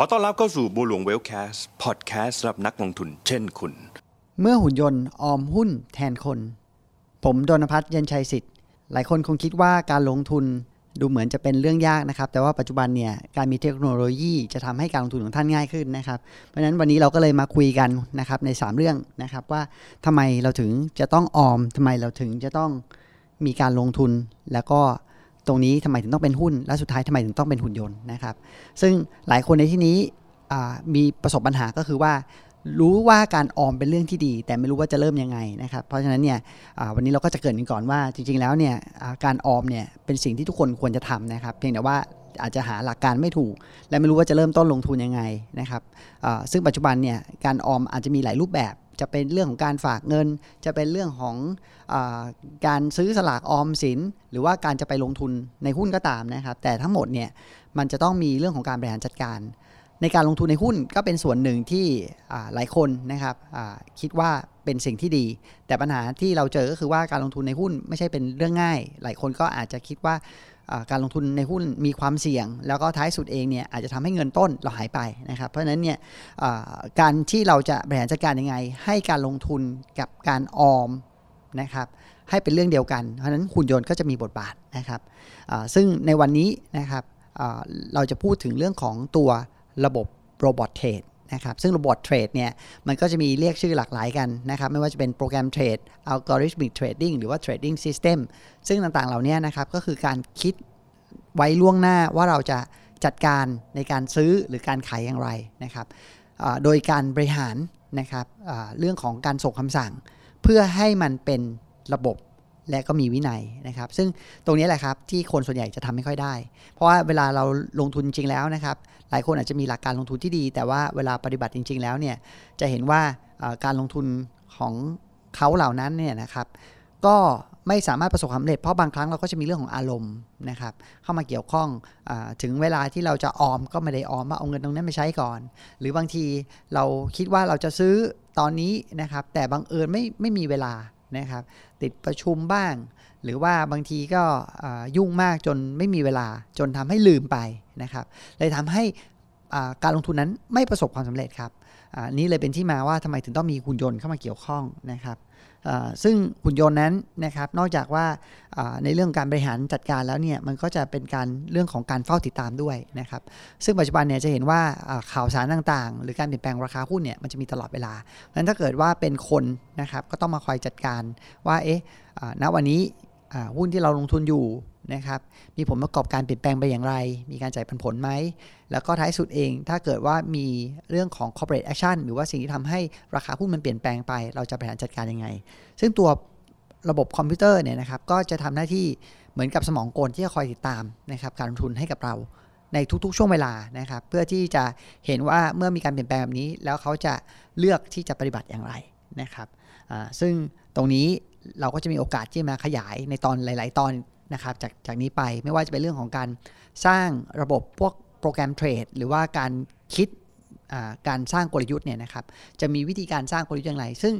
ขอต้อนรับเข้าสู่บัวหลวงเวลแคสพอดแคสต์สำหรับนักลงทุนเช่นคุณ เมื่อหุ่นยนต์ออมหุ้นแทนคน ผมโดนพัฒน์เย็นชัยสิทธิ์ หลายคนคงคิดว่าการลงทุนดูเหมือนจะเป็นเรื่องยากนะครับ แต่ว่าปัจจุบันเนี่ยการมีเทคโนโลยีจะทำให้การลงทุนของท่านง่ายขึ้นนะครับ เพราะฉะนั้นวันนี้เราก็เลยมาคุยกันนะครับใน 3 เรื่องนะครับว่าทำไมเราถึงจะต้องออมทำไมเราถึงจะต้องมีการลงทุนแล้วก็ ตรงนี้ทำไมถึงต้องเป็นหุ้น และสุดท้ายทำไมถึงต้องเป็นหุ่นยนต์นะครับ ซึ่งหลายคนในที่นี้มีประสบปัญหาก็คือว่า รู้ว่าการออมเป็นเรื่องที่ดี แต่ไม่รู้ว่าจะเริ่มยังไงนะครับ เพราะฉะนั้นเนี่ยวันนี้เราก็จะเกิดกันก่อนว่า จริง ๆ แล้วเนี่ยการออมเนี่ยเป็นสิ่งที่ทุกคนควรจะทำนะครับ เพียงแต่ว่าอาจจะหาหลักการไม่ถูก และไม่รู้ว่าจะเริ่มต้นลงทุนยังไงนะครับซึ่งปัจจุบันเนี่ยการออมอาจจะมีหลายรูปแบบ จะเป็นเรื่องของการฝากเงิน จะเป็นเรื่องของอการซื้อสลากออมสิน หรือว่าการจะไปลงทุนในหุ้นก็ตามนะครับ แต่ทั้งหมดเนี่ยมันจะต้องมีเรื่องของการบริหารจัดการ ในการลงทุนในหุ้นก็เป็นส่วนหนึ่งที่หลายคนนะครับคิดว่าเป็นสิ่งที่ดี แต่ปัญหาที่เราเจอก็คือว่าการลงทุนในหุ้นไม่ใช่เป็นเรื่องง่าย หลายคนก็อาจจะคิดว่า การลงทุนในหุ้นมีความเสี่ยง แล้วก็ท้ายสุดเองเนี่ยอาจจะทำให้เงินต้นเราหายไปนะครับเพราะฉะนั้นเนี่ยการที่เราจะบริหารจัดการยังไง ให้การลงทุนกับการออมนะครับให้เป็นเรื่องเดียวกัน เพราะฉะนั้นหุ่นยนต์ก็จะมีบทบาทนะครับซึ่งในวันนี้นะครับเราจะพูดถึงเรื่องของตัวระบบ robot trade นะครับซึ่ง robot trade เนี่ยมันก็จะมีเรียกชื่อหลากหลายกันนะครับไม่ว่าจะเป็น program trade algorithmic trading หรือว่า trading system ซึ่งต่างๆเหล่านี้นะครับก็คือการคิดไว้ล่วงหน้าว่าเราจะจัดการในการซื้อหรือการขายอย่างไรนะครับโดยการบริหารนะครับเรื่องของการส่งคำสั่ง เพื่อให้มันเป็นระบบ และก็มีวินัยนะครับ ซึ่งตรงนี้แหละครับที่คนส่วนใหญ่จะทำไม่ค่อยได้ เพราะว่าเวลาเราลงทุนจริงแล้วนะครับ หลายคนอาจจะมีหลักการลงทุนที่ดี แต่ว่าเวลาปฏิบัติจริง ๆ แล้วเนี่ยจะเห็นว่าการลงทุนของเขาเหล่านั้นเนี่ยนะครับ ก็ไม่สามารถประสบความสำเร็จเพราะบางครั้งเราก็จะมีเรื่องของอารมณ์นะครับ เข้ามาเกี่ยวข้องอถึงเวลาที่เราจะออมก็ไม่ได้ออมว่าเอาเงินตรงนั้นไปใช้ก่อน หรือบางทีเราคิดว่าเราจะซื้อตอนนี้นะครับ แต่บังเอิญไม่ไม่มีเวลา นะครับ ติดประชุมบ้าง หรือว่าบางทีก็ยุ่งมากจนไม่มีเวลาจนทำให้ลืมไปนะครับ เลยทำให้การลงทุนนั้นไม่ประสบความสำเร็จครับ นี่เลยเป็นที่มาว่าทำไมถึงต้องมีหุ่นยนต์เข้ามาเกี่ยวข้องนะครับซึ่งหุ่นยนต์นั้นนะครับนอกจากว่าในเรื่องการบริหารจัดการแล้วเนี่ยมันก็จะเป็นการเรื่องของการเฝ้าติดตามด้วยนะครับซึ่งปัจจุบันเนี่ยจะเห็นว่าข่าวสารต่างๆ หรือการเปลี่ยนแปลงราคาหุ้นเนี่ยมันจะมีตลอดเวลาเพราะฉะนั้นถ้าเกิดว่าเป็นคนนะครับก็ต้องมาคอยจัดการว่าเอ๊ะณวันนี้ หุ้นที่เราลงทุนอยู่นะครับมีผลประกอบการเปลี่ยนแปลงไปอย่างไร มีการจ่ายปันผลไหม แล้วก็ท้ายสุดเองถ้าเกิดว่ามีเรื่องของ corporate action หรือว่าสิ่งที่ทำให้ราคาหุ้นมันเปลี่ยนแปลงไป เราจะบริหารจัดการยังไง ซึ่งตัวระบบคอมพิวเตอร์เนี่ยนะครับก็จะทำหน้าที่เหมือนกับสมองกลที่จะคอยติดตามนะครับการลงทุนให้กับเราในทุกๆ ช่วงเวลานะครับเพื่อที่จะเห็นว่าเมื่อมีการเปลี่ยนแปลงแบบนี้ แล้วเขาจะเลือกที่จะปฏิบัติอย่างไรนะครับซึ่งตรงนี้ เราก็จะมีโอกาสที่มาขยายในตอนหลาย ๆ ตอนนะครับจากจากนี้ไปไม่ว่าจะเป็นเรื่องของการสร้างระบบพวกโปรแกรมเทรดหรือว่าการคิดการสร้างกลยุทธ์เนี่ยนะครับจะมีวิธีการสร้างกลยุทธ์อย่างไร ซึ่ง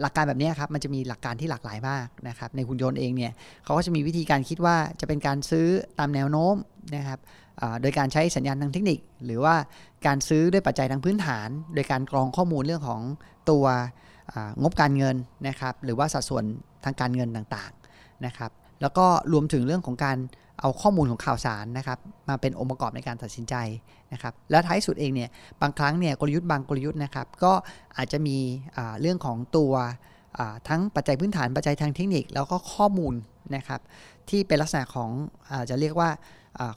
หลักการแบบนี้ครับมันจะมีหลักการที่หลากหลายมากนะครับในหุ่นยนต์เองเนี่ยเขาก็จะมีวิธีการคิดว่าจะเป็นการซื้อตามแนวโน้มนะครับโดยการใช้สัญญาณทางเทคนิค หรือว่าการซื้อด้วยปัจจัยทางพื้นฐาน โดยการกรองข้อมูลเรื่องของตัว งบการเงินนะครับหรือว่าสัดส่วนทางการเงินต่างๆนะครับแล้วก็รวมถึงเรื่องของการเอาข้อมูลของข่าวสารนะครับมาเป็นองค์ประกอบในการตัดสินใจนะครับและท้ายสุดเองเนี่ยบางครั้งเนี่ยกลยุทธ์บางกลยุทธ์นะครับก็อาจจะมีเรื่องของตัว ทั้งปัจจัยพื้นฐานปัจจัยทางเทคนิค แล้วก็ข้อมูลนะครับที่เป็นลักษณะของอาจะเรียกว่า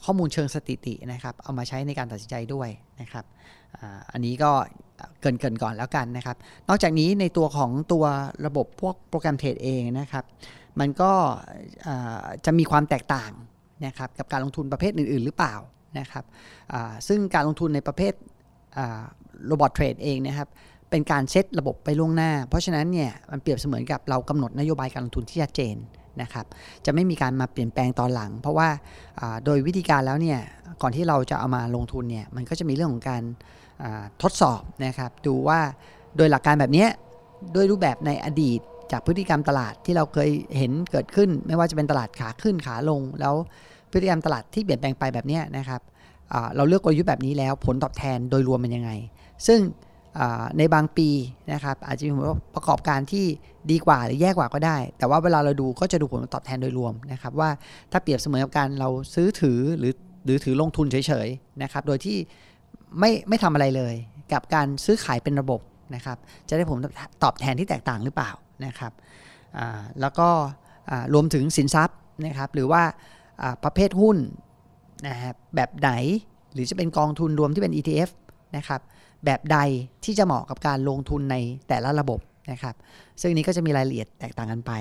ข้อมูลเชิงสถิตินะครับเอามาใช้ในการตัดสินใจด้วยนะครับอ,อันนี้ก็เกินเกินก่อนแล้วกันนะครับ นอกจากนี้ในตัวของตัวระบบพวก program trade เองนะครับ มันก็จะมีความแตกต่างนะครับกับการลงทุนประเภทอื่น ๆ หรือเปล่านะครับซึ่งการลงทุนในประเภท robot trade เองนะครับ เป็นการเซตระบบไปล่วงหน้า เพราะฉะนั้นเนี่ยมันเปรียบเสมือนกับเรากำหนดนโยบายการลงทุนที่ชัดเจนนะครับ จะไม่มีการมาเปลี่ยนแปลงตอนหลัง เพราะว่าโดยวิธีการแล้วเนี่ยก่อนที่เราจะเอามาลงทุนเนี่ยมันก็จะมีเรื่องของการทดสอบนะครับ ดูว่าโดยหลักการแบบนี้ด้วยรูปแบบในอดีตจากพฤติกรรมตลาดที่เราเคยเห็นเกิดขึ้น ไม่ว่าจะเป็นตลาดขาขึ้นขาลง แล้วพฤติกรรมตลาดที่เปลี่ยนแปลงไปแบบนี้นะครับเราเลือกกลยุทธ์แบบนี้แล้วผลตอบแทนโดยรวมเป็นยังไง ซึ่ง ในบางปีนะครับอาจจะมีผลประกอบการที่ดีกว่าหรือแย่กว่าก็ได้ แต่ว่าเวลาเราดูก็จะดูผลตอบแทนโดยรวมนะครับว่าถ้าเปรียบเสมือนกับการเราซื้อถือหรือหรือถือลงทุนเฉยๆนะครับโดยที่ไม่ไม่ทำอะไรเลย กับการซื้อขายเป็นระบบนะครับจะได้ผลตอบแทนที่แตกต่างหรือเปล่านะครับแล้วก็รวมถึงสินทรัพย์นะครับหรือว่าอ่าประเภทหุ้นนะครับแบบไหนหรือจะเป็นกองทุนรวมที่เป็น ETF นะครับ แบบใดที่จะเหมาะกับการลงทุนในแต่ละระบบนะครับ ซึ่งนี้ก็จะมีรายละเอียดแตกต่างกันไป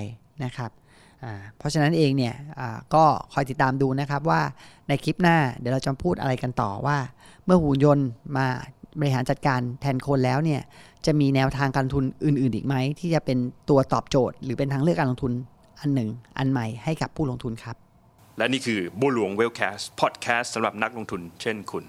นะครับเพราะฉะนั้นเองเนี่ยก็คอยติดตามดูนะครับว่าในคลิปหน้าเดี๋ยวเราจะพูดอะไรกันต่อว่า เมื่อหุ่นยนต์มาบริหารจัดการแทนคนแล้วเนี่ยจะมีแนวทางการลงทุนอื่น ๆ อีกไหม ที่จะเป็นตัวตอบโจทย์ หรือเป็นทางเลือกการลงทุนอันหนึ่ง อันใหม่ให้กับผู้ลงทุนครับ และนี่คือบัวหลวงเวลแคสต์พอดแคสต์สำหรับนักลงทุนเช่นคุณ